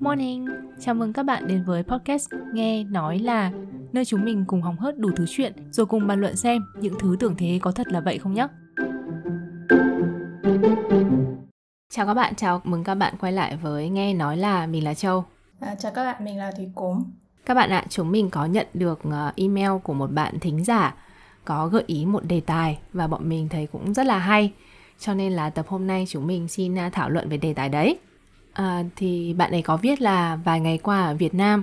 Morning, chào mừng các bạn đến với podcast Nghe Nói Là Nơi chúng mình cùng hóng hớt đủ thứ chuyện Rồi cùng bàn luận xem những thứ tưởng thế có thật là vậy không nhé Chào các bạn, chào mừng các bạn quay lại với Nghe Nói Là Mình là Châu. À, Chào các bạn, mình là Thủy Cốm. Các bạn ạ, chúng mình có nhận được ờ, email của một bạn thính giả Có gợi ý một đề tài và bọn mình thấy cũng rất là hay. Cho nên là tập hôm nay chúng mình xin à, thảo luận về đề tài đấy à, thì bạn ấy có viết là vài ngày qua ở Việt Nam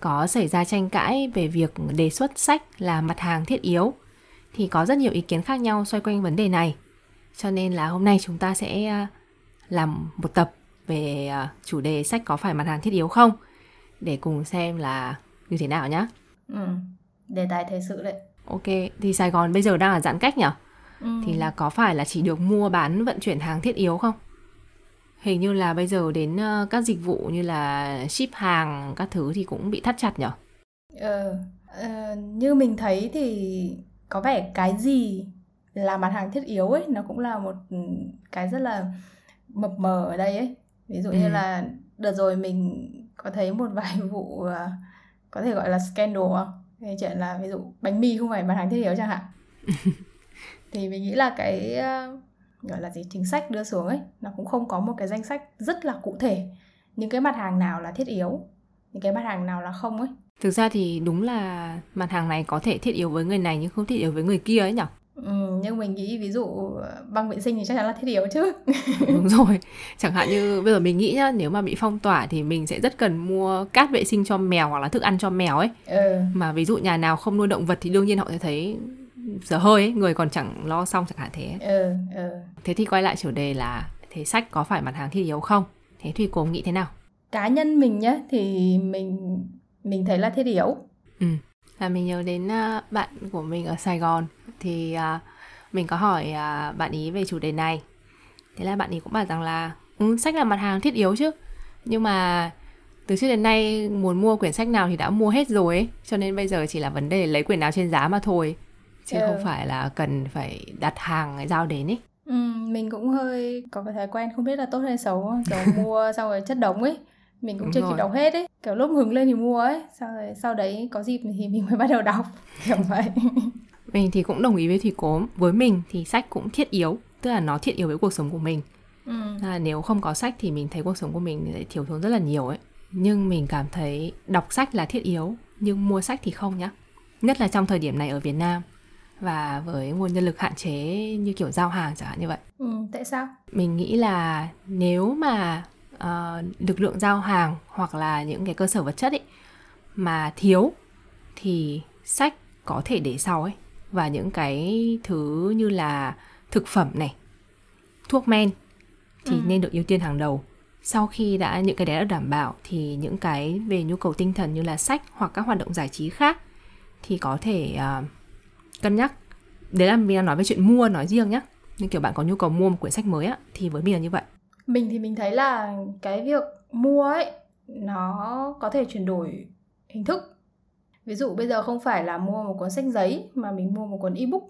có xảy ra tranh cãi về việc đề xuất sách là mặt hàng thiết yếu. Thì có rất nhiều ý kiến khác nhau xoay quanh vấn đề này. Cho nên là hôm nay chúng ta sẽ à, làm một tập về à, chủ đề sách có phải mặt hàng thiết yếu không? Để cùng xem là như thế nào nhá. Ừ, đề tài thời sự đấy. Ok thì Sài Gòn bây giờ đang là giãn cách nhỉ ừ. thì là có phải là chỉ được mua bán vận chuyển hàng thiết yếu không hình như là bây giờ đến uh, các dịch vụ như là ship hàng các thứ thì cũng bị thắt chặt nhở? Ờ, uh, như mình thấy thì có vẻ cái gì là mặt hàng thiết yếu ấy nó cũng là một cái rất là mập mờ ở đây ấy. Ví dụ ừ. như là đợt rồi mình có thấy một vài vụ uh, có thể gọi là scandal không? Cái chuyện là ví dụ bánh mì không phải mặt hàng thiết yếu chẳng hạn. Thì mình nghĩ là cái uh, gọi là gì chính sách đưa xuống ấy nó cũng không có một cái danh sách rất là cụ thể. Những cái mặt hàng nào là thiết yếu những cái mặt hàng nào là không ấy. Thực ra thì đúng là mặt hàng này có thể thiết yếu với người này nhưng không thiết yếu với người kia ấy nhỉ Ừ, nhưng mình nghĩ ví dụ băng vệ sinh thì chắc chắn là thiết yếu chứ. Đúng rồi chẳng hạn như bây giờ mình nghĩ nhá nếu mà bị phong tỏa thì mình sẽ rất cần mua cát vệ sinh cho mèo hoặc là thức ăn cho mèo ấy. Ừ. mà ví dụ nhà nào không nuôi động vật thì đương nhiên họ sẽ thấy giờ hơi ấy, người còn chẳng lo xong chẳng hạn thế. Ừ, ừ. thế thì quay lại chủ đề là thế sách có phải mặt hàng thiết yếu không? Thế thì cô nghĩ thế nào? Cá nhân mình nhá thì mình mình thấy là thiết yếu. Ừ. Là mình nhớ đến uh, bạn của mình ở Sài Gòn. Thì uh, mình có hỏi uh, bạn ý về chủ đề này. Thế là bạn ý cũng bảo rằng là ừ, sách là mặt hàng thiết yếu chứ. Nhưng mà từ trước đến nay muốn mua quyển sách nào thì đã mua hết rồi ấy. Cho nên bây giờ chỉ là vấn đề lấy quyển nào trên giá mà thôi chứ ừ. không phải là cần phải đặt hàng giao đến ấy ừ, mình cũng hơi có cái thói quen không biết là tốt hay xấu kiểu mua xong rồi chất đống ấy mình cũng Đúng chưa rồi. kịp đọc hết ấy kiểu lúc hứng lên thì mua ấy sau rồi sau đấy có dịp thì mình mới bắt đầu đọc kiểu vậy. Mình thì cũng đồng ý với thủy cố với mình thì sách cũng thiết yếu tức là nó thiết yếu với cuộc sống của mình. Ừ. là nếu không có sách thì mình thấy cuộc sống của mình sẽ thiếu thốn rất là nhiều ấy. Nhưng mình cảm thấy đọc sách là thiết yếu nhưng mua sách thì không nhá. Nhất là trong thời điểm này ở Việt Nam và với nguồn nhân lực hạn chế như kiểu giao hàng chẳng hạn như vậy. Ừ, tại sao? Mình nghĩ là nếu mà uh, lực lượng giao hàng hoặc là những cái cơ sở vật chất ấy mà thiếu thì sách có thể để sau ấy và những cái thứ như là thực phẩm này, thuốc men thì ừ. nên được ưu tiên hàng đầu. Sau khi đã những cái đấy đã đảm bảo thì những cái về nhu cầu tinh thần như là sách hoặc các hoạt động giải trí khác thì có thể uh, cân nhắc. Đấy là mình đang nói về chuyện mua nói riêng nhá. Nhưng kiểu bạn có nhu cầu mua một quyển sách mới á thì với mình là như vậy. Mình thì mình thấy là cái việc mua ấy nó có thể chuyển đổi hình thức. Ví dụ bây giờ không phải là mua một cuốn sách giấy mà mình mua một cuốn ebook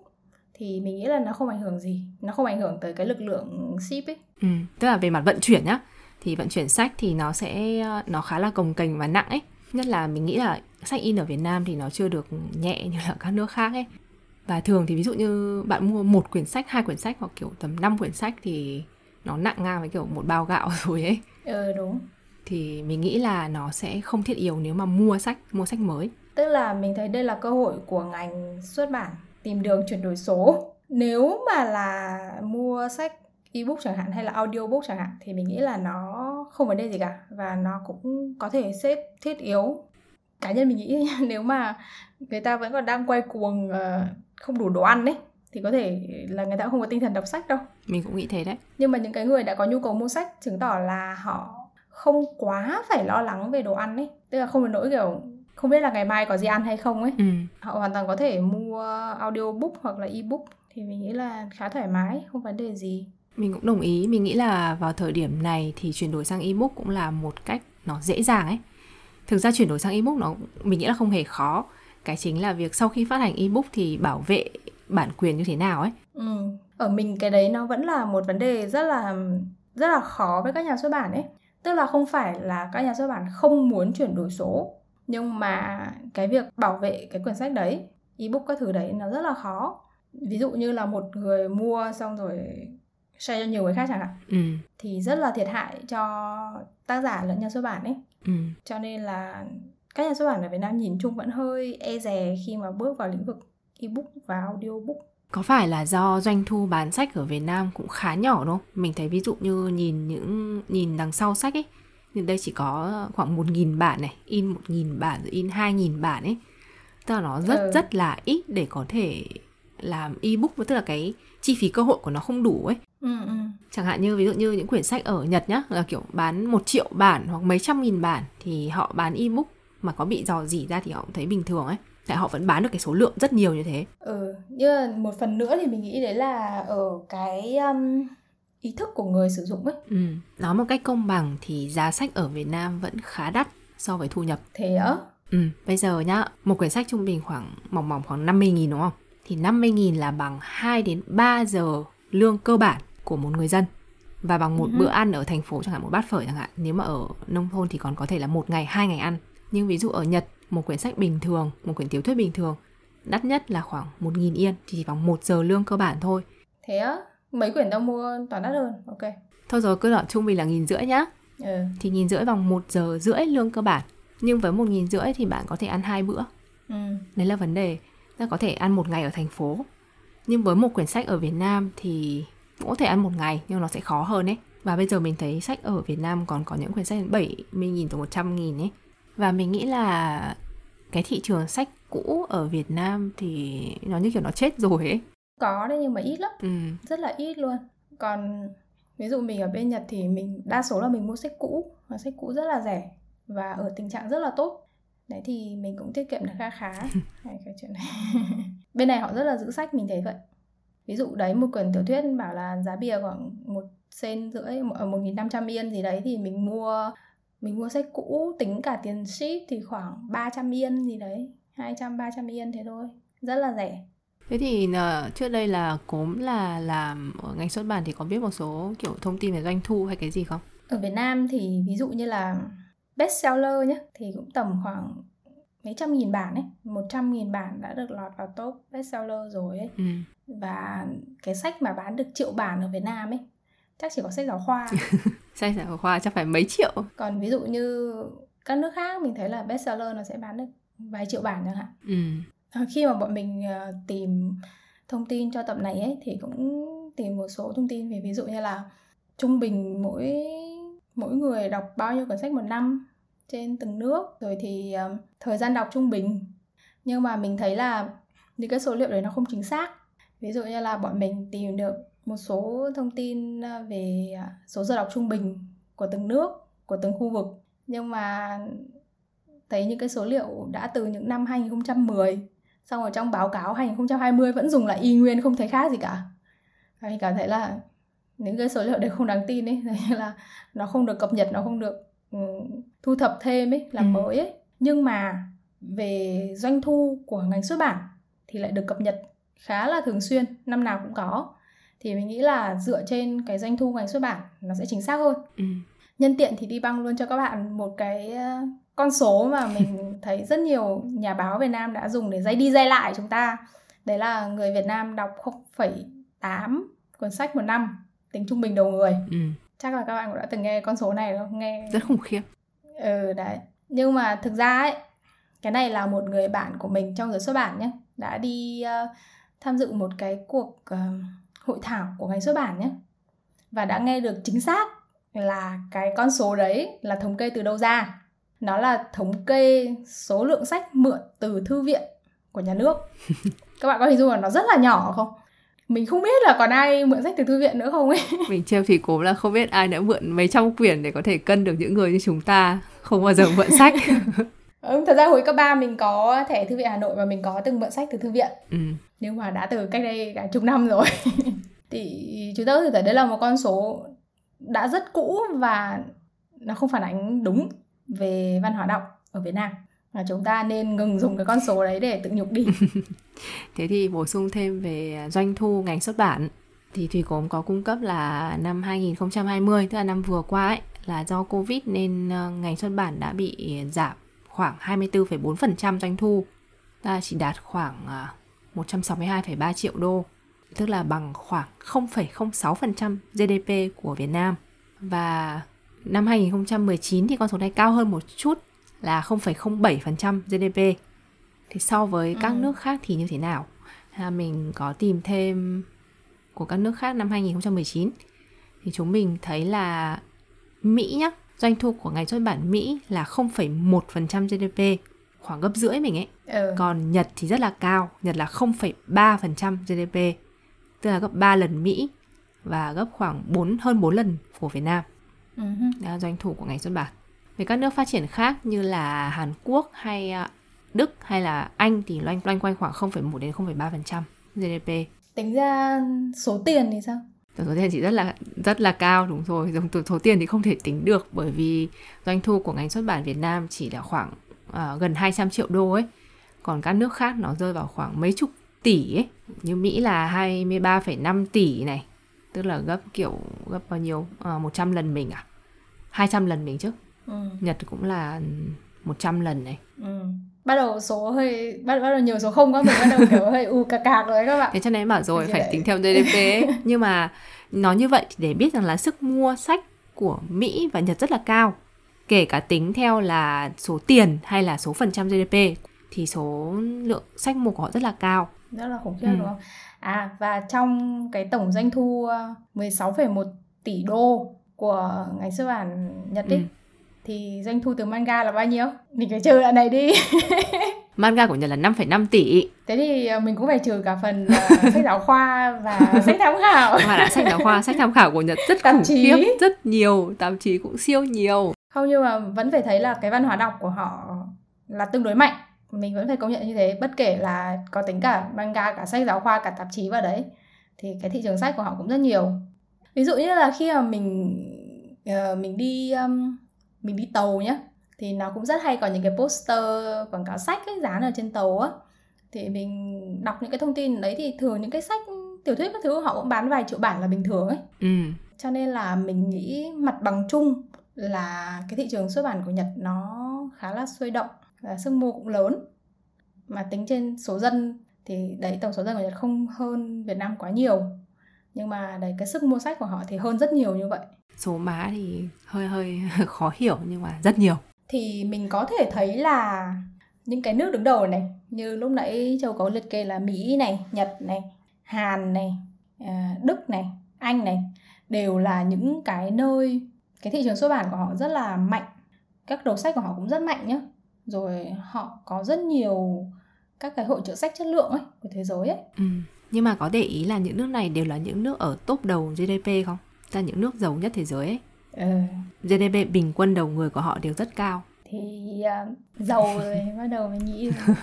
thì mình nghĩ là nó không ảnh hưởng gì. Nó không ảnh hưởng tới cái lực lượng ship ấy. Ừ, tức là về mặt vận chuyển nhá thì vận chuyển sách thì nó sẽ nó khá là cồng kềnh và nặng ấy. Nhất là mình nghĩ là sách in ở Việt Nam thì nó chưa được nhẹ như là các nước khác ấy và thường thì ví dụ như bạn mua một quyển sách hai quyển sách hoặc kiểu tầm 5 quyển sách thì nó nặng ngang với kiểu một bao gạo rồi ấy. Ừ đúng. Thì mình nghĩ là nó sẽ không thiết yếu nếu mà mua sách mua sách mới. Tức là mình thấy đây là cơ hội của ngành xuất bản tìm đường chuyển đổi số. Nếu mà là mua sách ebook chẳng hạn hay là audiobook chẳng hạn thì mình nghĩ là nó không vấn đề gì cả và nó cũng có thể xếp thiết yếu. Cá nhân mình nghĩ nếu mà người ta vẫn còn đang quay cuồng uh, không đủ đồ ăn đấy thì có thể là người ta không có tinh thần đọc sách đâu. Mình cũng nghĩ thế đấy. Nhưng mà những cái người đã có nhu cầu mua sách chứng tỏ là họ không quá phải lo lắng về đồ ăn ấy. Tức là không đến nỗi kiểu không biết là ngày mai có gì ăn hay không ấy. Ừ. họ hoàn toàn có thể mua audiobook hoặc là ebook thì mình nghĩ là khá thoải mái không vấn đề gì. Mình cũng đồng ý. Mình nghĩ là vào thời điểm này thì chuyển đổi sang ebook cũng là một cách nó dễ dàng ấy. Thực ra chuyển đổi sang ebook nó mình nghĩ là không hề khó cái chính là việc sau khi phát hành ebook thì bảo vệ bản quyền như thế nào ấy ừ. ở mình cái đấy nó vẫn là một vấn đề rất là rất là khó với các nhà xuất bản ấy tức là không phải là các nhà xuất bản không muốn chuyển đổi số nhưng mà cái việc bảo vệ cái quyển sách đấy ebook các thứ đấy nó rất là khó ví dụ như là một người mua xong rồi share cho nhiều người khác chẳng hạn ừ. thì rất là thiệt hại cho tác giả lẫn nhà xuất bản ấy ừ. cho nên là các nhà xuất bản ở Việt Nam nhìn chung vẫn hơi e dè khi mà bước vào lĩnh vực ebook và audiobook có phải là do doanh thu bán sách ở Việt Nam cũng khá nhỏ đúng không? Mình thấy ví dụ như nhìn những nhìn đằng sau sách ấy, thì đây chỉ có khoảng 1.000 bản này, in 1.000 bản rồi in 2.000 bản ấy. Tức là nó rất ừ. rất là ít để có thể làm ebook tức là cái chi phí cơ hội của nó không đủ ấy. Ừ, ừ. Chẳng hạn như ví dụ như những quyển sách ở Nhật nhá, là kiểu bán một triệu bản hoặc mấy trăm nghìn bản thì họ bán ebook mà có bị dò dỉ ra thì họ cũng thấy bình thường ấy. Tại họ vẫn bán được cái số lượng rất nhiều như thế. Ừ như một phần nữa thì mình nghĩ đấy là ở cái um, ý thức của người sử dụng ấy. Ừ nói một cách công bằng thì giá sách ở Việt Nam vẫn khá đắt so với thu nhập. Thế á? Ừ bây giờ nhá một quyển sách trung bình khoảng mỏng mỏng khoảng 50 nghìn đúng không? Thì 50 nghìn là bằng 2 đến 3 giờ lương cơ bản của một người dân. Và bằng một uh-huh. bữa ăn ở thành phố chẳng hạn một bát phở chẳng hạn. Nếu mà ở nông thôn thì còn có thể là một ngày hai ngày ăn nhưng ví dụ ở Nhật một quyển sách bình thường, một quyển tiểu thuyết bình thường đắt nhất là khoảng 1.000 yên thì chỉ bằng một giờ lương cơ bản thôi. Thế á? Mấy quyển tao mua toàn đắt hơn, ok. Thôi rồi cứ đoạn trung bình là nghìn rưỡi nhá. Ừ. Thì nghìn rưỡi bằng một giờ rưỡi lương cơ bản. Nhưng với một nghìn rưỡi thì bạn có thể ăn hai bữa. Ừ. Đấy là vấn đề. Ta có thể ăn một ngày ở thành phố. Nhưng với một quyển sách ở Việt Nam thì cũng có thể ăn một ngày nhưng nó sẽ khó hơn ấy. Và bây giờ mình thấy sách ở Việt Nam còn có những quyển sách 70.000 tới 100.000 ấy. Và mình nghĩ là cái thị trường sách cũ ở Việt Nam thì nó như kiểu nó chết rồi ấy. Có đấy nhưng mà ít lắm. Ừ. Rất là ít luôn. Còn ví dụ mình ở bên Nhật thì mình đa số là mình mua sách cũ và sách cũ rất là rẻ và ở tình trạng rất là tốt. Đấy thì mình cũng tiết kiệm được khá khá cái chuyện này. bên này họ rất là giữ sách mình thấy vậy. Ví dụ đấy một quyển tiểu thuyết bảo là giá bìa khoảng một sen rưỡi ở một nghìn năm trăm yên gì đấy thì mình mua mình mua sách cũ tính cả tiền ship thì khoảng 300 yên gì đấy 200 300 yên thế thôi rất là rẻ Thế thì uh, trước đây là cốm là làm ở ngành xuất bản thì có biết một số kiểu thông tin về doanh thu hay cái gì không? Ở Việt Nam thì ví dụ như là bestseller nhé thì cũng tầm khoảng mấy trăm nghìn bản ấy, một trăm nghìn bản đã được lọt vào top bestseller rồi ấy. Ừ. Và cái sách mà bán được triệu bản ở Việt Nam ấy chắc chỉ có sách giáo khoa sách giáo khoa chắc phải mấy triệu. Còn ví dụ như các nước khác mình thấy là bestseller nó sẽ bán được vài triệu bản chẳng hạn. Ừ. À, khi mà bọn mình uh, tìm thông tin cho tập này ấy thì cũng tìm một số thông tin về ví dụ như là trung bình mỗi mỗi người đọc bao nhiêu cuốn sách một năm trên từng nước. Rồi thì uh, thời gian đọc trung bình. Nhưng mà mình thấy là những cái số liệu đấy nó không chính xác. Ví dụ như là bọn mình tìm được một số thông tin ờ, về à, số giờ đọc trung bình của từng nước, của từng khu vực. Nhưng mà thấy những cái số liệu đã từ những năm 2010 xong rồi trong báo cáo 2020 vẫn dùng lại y nguyên không thấy khác gì cả. Mình cảm thấy là những cái số liệu đấy không đáng tin ấy, là nó không được cập nhật, nó không được um, thu thập thêm ấy, làm ừ. mới ấy. Nhưng mà về doanh thu của ngành xuất bản thì lại được cập nhật khá là thường xuyên, năm nào cũng có thì mình nghĩ là dựa trên cái doanh thu ngành xuất bản nó sẽ chính xác hơn. Ừ. nhân tiện thì đi băng luôn cho các bạn một cái ờ, con số mà mình thấy rất nhiều nhà báo Việt Nam đã dùng để dây đi dây lại chúng ta. Đấy là người Việt Nam đọc 0,8 cuốn sách một năm tính trung bình đầu người. Ừ. chắc là các bạn cũng đã từng nghe con số này không nghe rất khủng khiếp. Ừ đấy. Nhưng mà thực ra ấy cái này là một người bạn của mình trong giới xuất bản nhé đã đi uh, tham dự một cái cuộc uh, hội thảo của ngành xuất bản nhé. Và đã nghe được chính xác là cái con số đấy là thống kê từ đâu ra. Nó là thống kê số lượng sách mượn từ thư viện của nhà nước. Các bạn có hình dung là nó rất là nhỏ không? Mình không biết là còn ai mượn sách từ thư viện nữa không ấy. Mình treo thì cố là không biết ai đã mượn mấy trăm quyển để có thể cân được những người như chúng ta không bao giờ mượn sách ừ, thật ra hồi cấp 3 mình có thẻ thư viện Hà Nội và mình có từng mượn sách từ thư viện. Ừ. nhưng mà đã từ cách đây cả chục năm rồi. Thì chúng ta có thể thấy đấy là một con số đã rất cũ và nó không phản ánh đúng về văn hóa đọc ở Việt Nam. Và chúng ta nên ngừng dùng cái con số đấy để tự nhục đi. Thế thì bổ sung thêm về doanh thu ngành xuất bản. Thì Thủy Cốm có cung cấp là năm 2020 tức là năm vừa qua ấy là do Covid nên ờ, ngành xuất bản đã bị giảm khoảng 24,4% doanh thu. Ta chỉ đạt khoảng ờ, 162,3 triệu đô, tức là bằng khoảng 0,06% GDP của Việt Nam. Và năm 2019 thì con số này cao hơn một chút là 0,07% GDP. Thì so với các Ừ. nước khác thì như thế nào? À, mình có tìm thêm của các nước khác năm 2019 thì chúng mình thấy là Mỹ nhá, doanh thu của ngành xuất bản Mỹ là 0,1% GDP, khoảng gấp rưỡi mình ấy. ừ. Còn Nhật thì rất là cao, Nhật là 0,3% GDP, tức là gấp 3 lần Mỹ và gấp khoảng 4 hơn 4 lần của Việt Nam. Ừ. Đó là doanh thu của ngành xuất bản. Về các nước phát triển khác như là Hàn Quốc hay à, Đức hay là Anh thì loanh loanh quanh khoảng 0,1 đến 0,3% GDP. tính ra số tiền thì sao số tiền chỉ rất là rất là cao đúng rồi. Tổng số- tiền thì không thể tính được bởi vì doanh thu của ngành xuất bản Việt Nam chỉ là khoảng à, gần 200 triệu đô ấy. Còn các nước khác nó rơi vào khoảng mấy chục tỷ ấy. Như Mỹ là 23,5 tỷ này. Tức là gấp kiểu gấp bao nhiêu? À, 100 lần mình à? 200 lần mình chứ. ừ. Nhật cũng là 100 lần này. Ừ. bắt đầu số hơi bắt, bắt đầu nhiều số không quá mình bắt đầu kiểu hơi u cạc cạc rồi các bạn Thế cho nên bảo rồi phải đấy. tính theo GDP ấy. Nhưng mà nói như vậy thì để biết rằng là sức mua sách của Mỹ và Nhật rất là cao. Kể cả tính theo là số tiền hay là số phần trăm GDP thì số lượng sách mua của họ rất là cao. rất là khủng khiếp Ừ. đúng không à và trong cái tổng doanh thu ờ, 16,1 tỷ đô của ngành xuất bản Nhật ấy Ừ. thì doanh thu từ manga là bao nhiêu? Mình phải trừ đoạn này đi. Manga của Nhật là 5,5 tỷ. Thế thì ờ, mình cũng phải trừ cả phần ờ, sách giáo khoa và sách tham khảo. Và là sách giáo khoa, sách tham khảo của Nhật rất Tạp khủng chí. khiếp, rất nhiều, tạp chí cũng siêu nhiều. không nhưng mà vẫn phải thấy là cái văn hóa đọc của họ là tương đối mạnh. Mình vẫn phải công nhận như thế bất kể là có tính cả manga cả sách giáo khoa cả tạp chí vào đấy thì cái thị trường sách của họ cũng rất nhiều. Ví dụ như là khi mà mình ờ, mình đi um, mình đi tàu nhá. Thì nó cũng rất hay có những cái poster quảng cáo sách ấy, dán ở trên tàu á. Thì mình đọc những cái thông tin đấy thì thường những cái sách tiểu thuyết các thứ họ cũng bán vài triệu bản là bình thường ấy. Ừ. cho nên là mình nghĩ mặt bằng chung là cái thị trường xuất bản của Nhật nó khá là sôi động và sức mua cũng lớn. Mà tính trên số dân thì đấy tổng số dân của Nhật không hơn Việt Nam quá nhiều. Nhưng mà đấy cái sức mua sách của họ thì hơn rất nhiều như vậy Số má thì hơi hơi khó hiểu nhưng mà rất nhiều. thì mình có thể thấy là những cái nước đứng đầu này như lúc nãy Châu có liệt kê là Mỹ này, Nhật này, Hàn này, à, Đức này, Anh này đều là những cái nơi cái thị trường xuất bản của họ rất là mạnh các đầu sách của họ cũng rất mạnh nhá rồi họ có rất nhiều các cái hội trợ sách chất lượng ấy của thế giới ấy Ừ. Nhưng mà có để ý là những nước này đều là những nước ở top đầu GDP không? Là những nước giàu nhất thế giới ấy. ừ. GDP bình quân đầu người của họ đều rất cao. thì à, giàu rồi bắt đầu mình nghĩ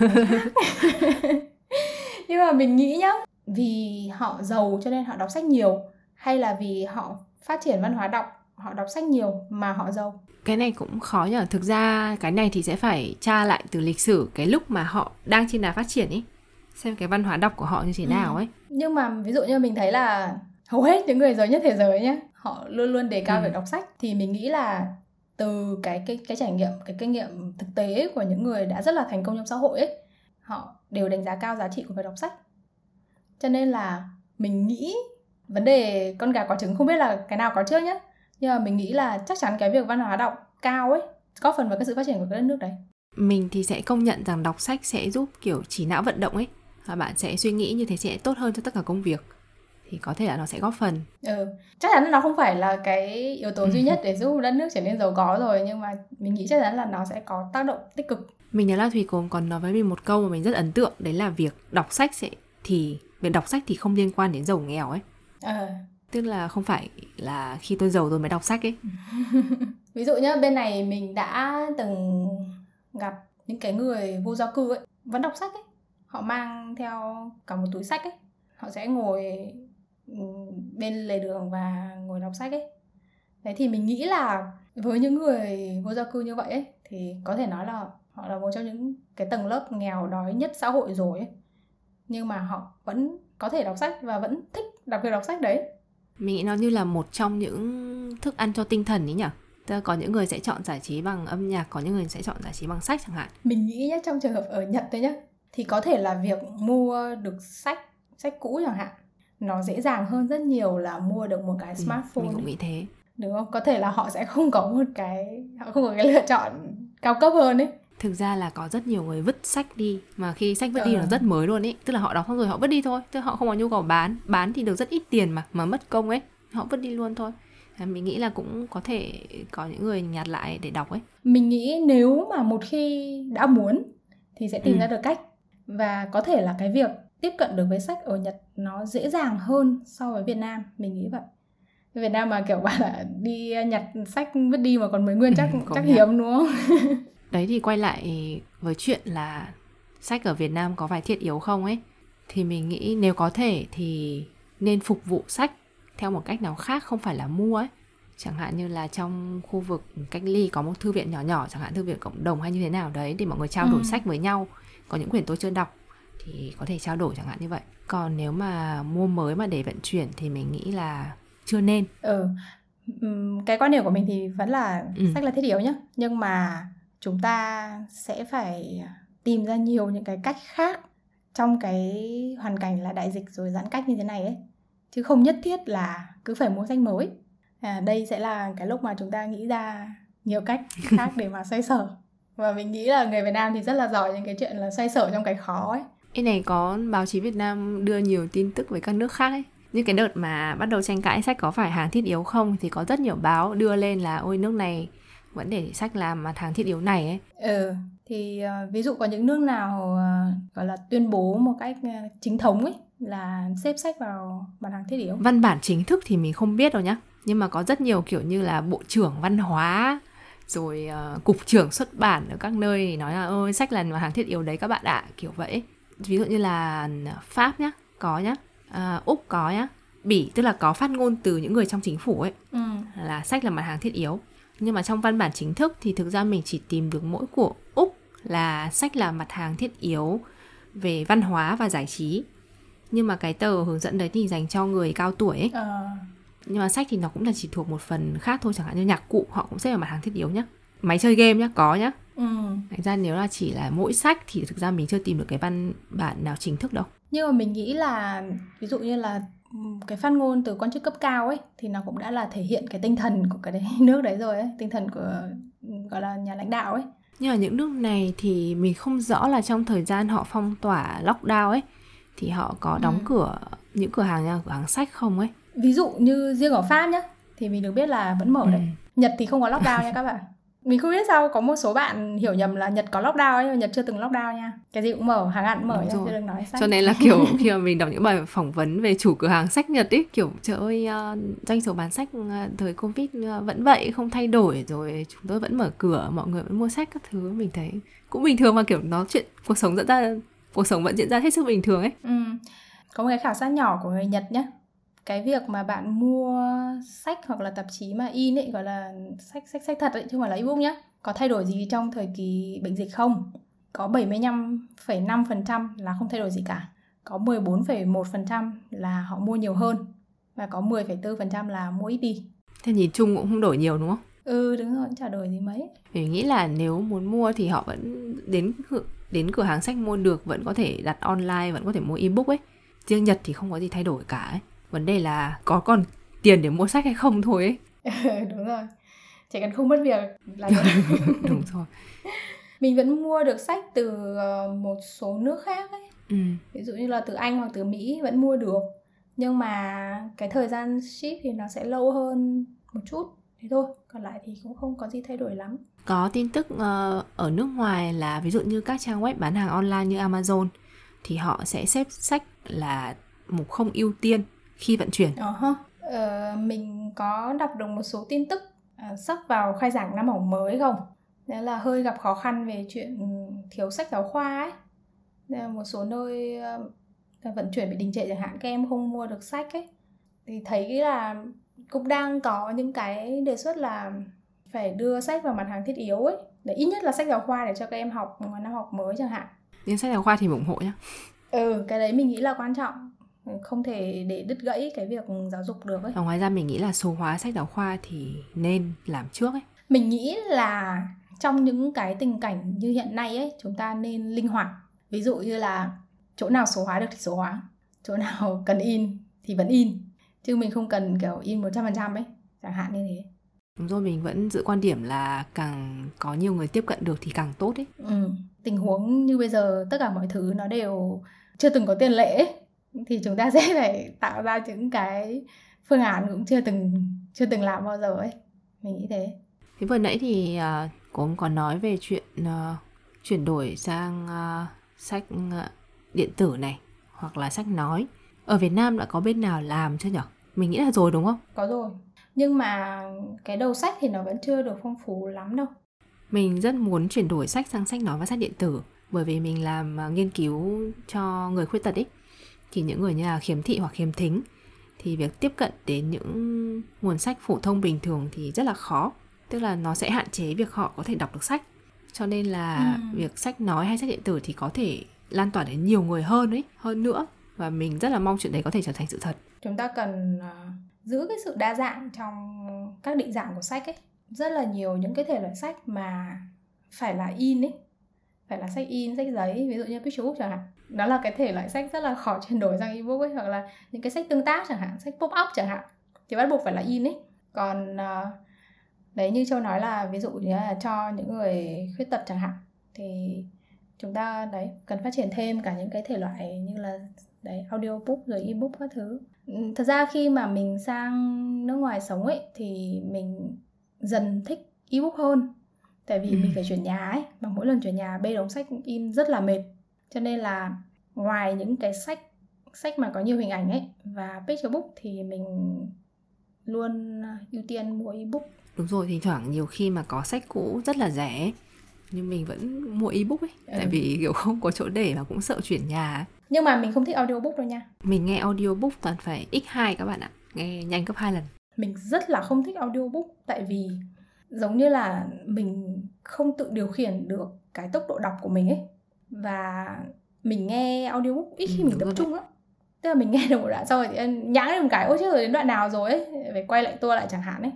nhưng mà mình nghĩ nhá vì họ giàu cho nên họ đọc sách nhiều hay là vì họ phát triển văn hóa đọc họ đọc sách nhiều mà họ giàu Cái này cũng khó nhờ. Thực ra cái này thì sẽ phải tra lại từ lịch sử cái lúc mà họ đang trên đà phát triển ấy. Xem cái văn hóa đọc của họ như thế Ừ. nào ấy. nhưng mà ví dụ như mình thấy là hầu hết những người giàu nhất thế giới nhá họ luôn luôn đề cao Ừ. việc đọc sách thì mình nghĩ là từ cái cái cái trải nghiệm cái kinh nghiệm thực tế của những người đã rất là thành công trong xã hội ấy họ đều đánh giá cao giá trị của việc đọc sách cho nên là mình nghĩ vấn đề con gà quả trứng không biết là cái nào có trước nhá nhưng mà mình nghĩ là chắc chắn cái việc văn hóa đọc cao ấy góp phần vào cái sự phát triển của cái đất nước đấy Mình thì sẽ công nhận rằng đọc sách sẽ giúp kiểu trí não vận động ấy. Và bạn sẽ suy nghĩ như thế sẽ tốt hơn cho tất cả công việc. Thì có thể là nó sẽ góp phần. ừ. chắc chắn là nó không phải là cái yếu tố duy nhất để giúp đất nước trở nên giàu có rồi nhưng mà mình nghĩ chắc chắn là nó sẽ có tác động tích cực Mình nhớ là Thùy Cồm còn nói với mình một câu mà mình rất ấn tượng Đấy là việc đọc sách sẽ thì việc đọc sách thì không liên quan đến giàu nghèo ấy ờ. Tức là không phải là khi tôi giàu rồi mới đọc sách ấy ví dụ nhá bên này mình đã từng gặp những cái người vô gia cư ấy vẫn đọc sách ấy họ mang theo cả một túi sách ấy họ sẽ ngồi bên lề đường và ngồi đọc sách ấy. Thế thì mình nghĩ là với những người vô gia cư như vậy ấy thì có thể nói là họ là một trong những cái tầng lớp nghèo đói nhất xã hội rồi ấy. Nhưng mà họ vẫn có thể đọc sách và vẫn thích đặc biệt đọc sách đấy. Mình nghĩ nó như là một trong những thức ăn cho tinh thần ấy nhỉ? Tức có những người sẽ chọn giải trí bằng âm nhạc có những người sẽ chọn giải trí bằng sách chẳng hạn. Mình nghĩ nhé trong trường hợp ở nhật đấy nhá thì có thể là việc mua được sách sách cũ chẳng hạn nó dễ dàng hơn rất nhiều là mua được một cái smartphone ừ, mình cũng nghĩ thế. Đúng không? Có thể là họ sẽ không có một cái họ không có cái lựa chọn cao cấp hơn ấy. Thực ra là có rất nhiều người vứt sách đi mà khi sách vứt đi Ờ. nó rất mới luôn ấy. Tức là họ đọc xong rồi họ vứt đi thôi. Tức là họ không có nhu cầu bán. Bán thì được rất ít tiền mà mà mất công ấy. Họ vứt đi luôn thôi. Thế mình nghĩ là cũng có thể có những người nhặt lại để đọc ấy. Mình nghĩ nếu mà một khi đã muốn thì sẽ tìm Ừ. ra được cách. Và có thể là cái việc tiếp cận được với sách ở Nhật nó dễ dàng hơn so với Việt Nam mình nghĩ vậy. Việt Nam mà kiểu bảo là đi nhặt sách vứt đi mà còn mới nguyên chắc Ừ, chắc nhận. hiếm đúng không? Đấy thì quay lại với chuyện là sách ở Việt Nam có phải thiết yếu không ấy? Thì mình nghĩ nếu có thể thì nên phục vụ sách theo một cách nào khác không phải là mua ấy. Chẳng hạn như là trong khu vực cách ly có một thư viện nhỏ nhỏ chẳng hạn thư viện cộng đồng hay như thế nào đấy để mọi người trao đổi Ừ. sách với nhau. Có những quyển tôi chưa đọc thì có thể trao đổi chẳng hạn như vậy. Còn nếu mà mua mới mà để vận chuyển thì mình nghĩ là chưa nên. Ừ cái quan điểm của mình thì vẫn là Ừ. sách là thiết yếu nhá. Nhưng mà chúng ta sẽ phải tìm ra nhiều những cái cách khác trong cái hoàn cảnh là đại dịch rồi giãn cách như thế này ấy. Chứ không nhất thiết là cứ phải mua sách mới. À, đây sẽ là cái lúc mà chúng ta nghĩ ra nhiều cách khác để mà xoay sở. Và mình nghĩ là người Việt Nam thì rất là giỏi những cái chuyện là xoay sở trong cái khó ấy Cái này có báo chí Việt Nam đưa nhiều tin tức với các nước khác ấy. Như cái đợt mà bắt đầu tranh cãi sách có phải hàng thiết yếu không thì có rất nhiều báo đưa lên là ôi nước này vẫn để sách làm mặt hàng thiết yếu này ấy. Ừ, thì ờ, ví dụ có những nước nào ờ, gọi là tuyên bố một cách ờ, chính thống ấy là xếp sách vào mặt hàng thiết yếu. Văn bản chính thức thì mình không biết đâu nhá. Nhưng mà có rất nhiều kiểu như là Bộ trưởng Văn hóa rồi ờ, Cục trưởng xuất bản ở các nơi nói là ôi sách là mặt hàng thiết yếu đấy các bạn ạ, kiểu vậy. Ví dụ như là Pháp nhá, có nhá, à, Úc có nhá, Bỉ tức là có phát ngôn từ những người trong chính phủ ấy Ừ. là sách là mặt hàng thiết yếu. Nhưng mà trong văn bản chính thức thì thực ra mình chỉ tìm được mỗi của úc là sách là mặt hàng thiết yếu về văn hóa và giải trí. Nhưng mà cái tờ hướng dẫn đấy thì dành cho người cao tuổi ấy. Ờ, nhưng mà sách thì nó cũng là chỉ thuộc một phần khác thôi chẳng hạn như nhạc cụ họ cũng xếp vào mặt hàng thiết yếu nhá. Máy chơi game nhá có nhá ừ. thành ra nếu là chỉ là mỗi sách thì thực ra mình chưa tìm được cái văn bản nào chính thức đâu Nhưng mà mình nghĩ là ví dụ như là cái phát ngôn từ quan chức cấp cao ấy thì nó cũng đã là thể hiện cái tinh thần của cái đấy, nước đấy rồi ấy, tinh thần của gọi là nhà lãnh đạo ấy. Nhưng ở những nước này thì mình không rõ là trong thời gian họ phong tỏa lockdown ấy thì họ có đóng Ừ. cửa những cửa hàng cửa hàng sách không ấy. Ví dụ như riêng ở Pháp nhá thì mình được biết là vẫn mở đấy. Ừ. Nhật thì không có lockdown nha các bạn. Mình không biết sao có một số bạn hiểu nhầm là Nhật có lockdown ấy, nhưng mà Nhật chưa từng lockdown nha. Cái gì cũng mở, hàng ăn mở nha, chưa đừng nói sách. Cho nên là kiểu khi mà mình đọc những bài phỏng vấn về chủ cửa hàng sách Nhật ấy kiểu trời ơi ờ, doanh số bán sách ờ, thời Covid ờ, vẫn vậy không thay đổi rồi chúng tôi vẫn mở cửa mọi người vẫn mua sách các thứ mình thấy cũng bình thường mà kiểu nó chuyện cuộc sống dẫn ra cuộc sống vẫn diễn ra hết sức bình thường ấy. Ừ. Có một cái khảo sát nhỏ của người Nhật nhé. Cái việc mà bạn mua sách hoặc là tạp chí mà in ấy gọi là sách sách sách thật ấy chứ không phải là ebook nhá. Có thay đổi gì trong thời kỳ bệnh dịch không? Có 75,5% là không thay đổi gì cả. Có 14,1% là họ mua nhiều hơn và có 10,4% là mua ít đi. Thế nhìn chung cũng không đổi nhiều đúng không? Ừ đúng rồi, chả đổi gì mấy. Mình nghĩ là nếu muốn mua thì họ vẫn đến đến cửa hàng sách mua được vẫn có thể đặt online vẫn có thể mua ebook ấy. Riêng Nhật thì không có gì thay đổi cả ấy. Vấn đề là có còn tiền để mua sách hay không thôi ấy. đúng rồi. Chỉ cần không mất việc là. Đúng rồi. Mình vẫn mua được sách từ ờ, một số nước khác ấy. Ừ. ví dụ như là từ Anh hoặc từ Mỹ vẫn mua được nhưng mà cái thời gian ship thì nó sẽ lâu hơn một chút thế thôi còn lại thì cũng không có gì thay đổi lắm Có tin tức ờ, ở nước ngoài là ví dụ như các trang web bán hàng online như Amazon thì họ sẽ xếp sách là mục không ưu tiên khi vận chuyển. ha. Ờ, mình có đọc được một số tin tức à, sắp vào khai giảng năm học mới không Đấy là hơi gặp khó khăn về chuyện thiếu sách giáo khoa ấy Nên là một số nơi ờ, vận chuyển bị đình trệ chẳng hạn các em không mua được sách ấy thì thấy là cũng đang có những cái đề xuất là phải đưa sách vào mặt hàng thiết yếu ấy để ít nhất là sách giáo khoa để cho các em học năm học mới chẳng hạn Nhưng sách giáo khoa thì mình ủng hộ nhá. ừ cái đấy mình nghĩ là quan trọng không thể để đứt gãy cái việc giáo dục được ấy Và ngoài ra mình nghĩ là số hóa sách giáo khoa thì nên làm trước ấy. mình nghĩ là trong những cái tình cảnh như hiện nay ấy chúng ta nên linh hoạt ví dụ như là chỗ nào số hóa được thì số hóa chỗ nào cần in thì vẫn in chứ mình không cần kiểu in 100% ấy chẳng hạn như thế Đúng rồi, mình vẫn giữ quan điểm là càng có nhiều người tiếp cận được thì càng tốt ấy. Ừ. Tình huống như bây giờ tất cả mọi thứ nó đều chưa từng có tiền lệ ấy. Thì chúng ta sẽ phải tạo ra những cái phương án cũng chưa từng chưa từng làm bao giờ ấy. Mình nghĩ thế. Thế vừa nãy thì uh, cũng còn nói về chuyện uh, chuyển đổi sang uh, sách uh, điện tử này hoặc là sách nói. Ở Việt Nam đã có bên nào làm chưa nhở? Mình nghĩ là rồi đúng không? Có rồi nhưng mà cái đầu sách thì nó vẫn chưa được phong phú lắm đâu mình rất muốn chuyển đổi sách sang sách nói và sách điện tử bởi vì mình làm à, nghiên cứu cho người khuyết tật ấy thì những người như là khiếm thị hoặc khiếm thính thì việc tiếp cận đến những nguồn sách phổ thông bình thường thì rất là khó. Tức là nó sẽ hạn chế việc họ có thể đọc được sách. Cho nên là ừ. việc sách nói hay sách điện tử thì có thể lan tỏa đến nhiều người hơn ấy hơn nữa. Và mình rất là mong chuyện đấy có thể trở thành sự thật. Chúng ta cần à, giữ cái sự đa dạng trong các định dạng của sách ấy. Rất là nhiều những cái thể loại sách mà phải là in ấy phải là sách in, sách giấy, ví dụ như picture book chẳng hạn. Đó là cái thể loại sách rất là khó chuyển đổi sang ebook ấy, hoặc là những cái sách tương tác chẳng hạn, sách pop up chẳng hạn, thì bắt buộc phải là in ấy. Còn ờ, đấy, như châu nói là ví dụ như là cho những người khuyết tật chẳng hạn, thì chúng ta, đấy, cần phát triển thêm cả những cái thể loại như là, đấy, audiobook rồi ebook các thứ. Ừ, thật ra khi mà mình sang nước ngoài sống ấy, thì mình dần thích ebook hơn tại vì ừ. mình phải chuyển nhà ấy mà mỗi lần chuyển nhà bê đống sách in rất là mệt. Cho nên là ngoài những cái sách sách mà có nhiều hình ảnh ấy và picture book thì mình luôn ưu tiên mua ebook. Đúng rồi thỉnh thoảng nhiều khi mà có sách cũ rất là rẻ nhưng mình vẫn mua ebook ấy. Ừ. tại vì kiểu không có chỗ để mà cũng sợ chuyển nhà nhưng mà mình không thích audiobook đâu nha. Mình nghe audiobook toàn phải x2 các bạn ạ nghe nhanh gấp hai lần. Mình rất là không thích audiobook tại vì giống như là mình không tự điều khiển được cái tốc độ đọc của mình ấy. Và mình nghe audiobook ít khi ừ, mình tập trung lắm. Tức là mình nghe được một đoạn sau rồi thì nhãng lên một cái ôi chứ rồi đến đoạn nào rồi ấy phải quay lại tua lại chẳng hạn ấy.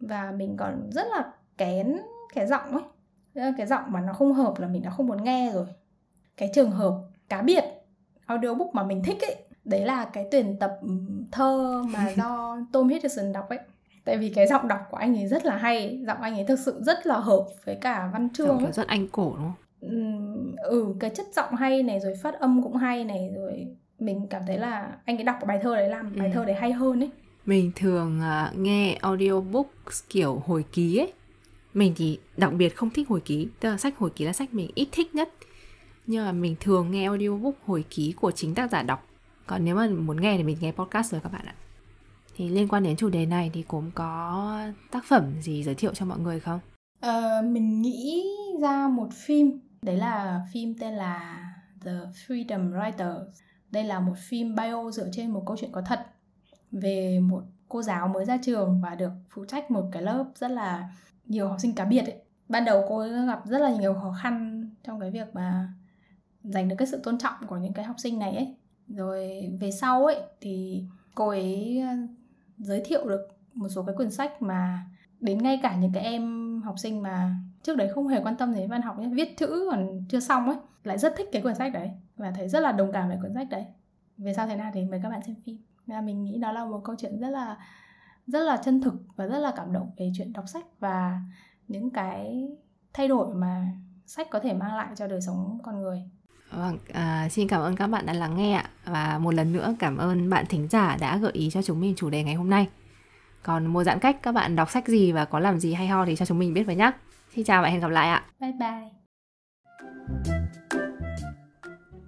Và mình còn rất là kén cái giọng ấy. Cái giọng mà nó không hợp là mình đã không muốn nghe rồi. Cái trường hợp cá biệt audiobook mà mình thích ấy đấy là cái tuyển tập thơ mà do Tom Hiddleston đọc ấy tại vì cái giọng đọc của anh ấy rất là hay giọng anh ấy thực sự rất là hợp với cả văn chương rất anh cổ đúng không? Ừ cái chất giọng hay này rồi phát âm cũng hay này rồi mình cảm thấy là anh ấy đọc bài thơ đấy làm bài ừ. thơ đấy hay hơn ấy. Mình thường uh, nghe audiobook kiểu hồi ký ấy. Mình thì đặc biệt không thích hồi ký tức là sách hồi ký là sách mình ít thích nhất. Nhưng mà mình thường nghe audiobook hồi ký của chính tác giả đọc. Còn nếu mà muốn nghe thì mình nghe podcast rồi các bạn ạ thì liên quan đến chủ đề này thì cũng có tác phẩm gì giới thiệu cho mọi người không? Ờ, mình nghĩ ra một phim. Đấy là phim tên là The Freedom Writer đây là một phim bio dựa trên một câu chuyện có thật về một cô giáo mới ra trường và được phụ trách một cái lớp rất là nhiều học sinh cá biệt ấy. ban đầu cô ấy gặp rất là nhiều khó khăn trong cái việc mà giành được cái sự tôn trọng của những cái học sinh này ấy. Rồi về sau ấy thì cô ấy giới thiệu được một số cái quyển sách mà đến ngay cả những cái em học sinh mà trước đấy không hề quan tâm đến văn học nhé viết chữ còn chưa xong ấy, lại rất thích cái quyển sách đấy và thấy rất là đồng cảm với quyển sách đấy. Về sau thế nào thì mời các bạn xem phim. Và mình nghĩ đó là một câu chuyện rất là rất là chân thực và rất là cảm động về chuyện đọc sách và những cái thay đổi mà sách có thể mang lại cho đời sống con người. Vâng, à, xin cảm ơn các bạn đã lắng nghe ạ và một lần nữa cảm ơn bạn thính giả đã gợi ý cho chúng mình chủ đề ngày hôm nay. Còn mùa giãn cách các bạn đọc sách gì và có làm gì hay ho thì cho chúng mình biết với nhé. Xin chào và hẹn gặp lại ạ. Bye bye.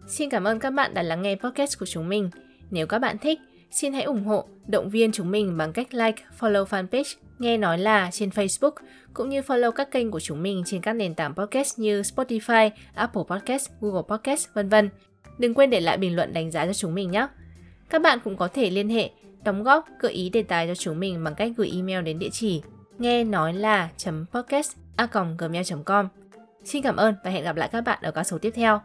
Xin cảm ơn các bạn đã lắng nghe podcast của chúng mình. Nếu các bạn thích, xin hãy ủng hộ, động viên chúng mình bằng cách like, follow fanpage Nghe nói là trên Facebook cũng như follow các kênh của chúng mình trên các nền tảng podcast như Spotify, Apple Podcast, Google Podcast, vân vân. Đừng quên để lại bình luận đánh giá cho chúng mình nhé. Các bạn cũng có thể liên hệ, đóng góp, gợi ý đề tài cho chúng mình bằng cách gửi email đến địa chỉ nghe nói là podcast a gmail.com. Xin cảm ơn và hẹn gặp lại các bạn ở các số tiếp theo.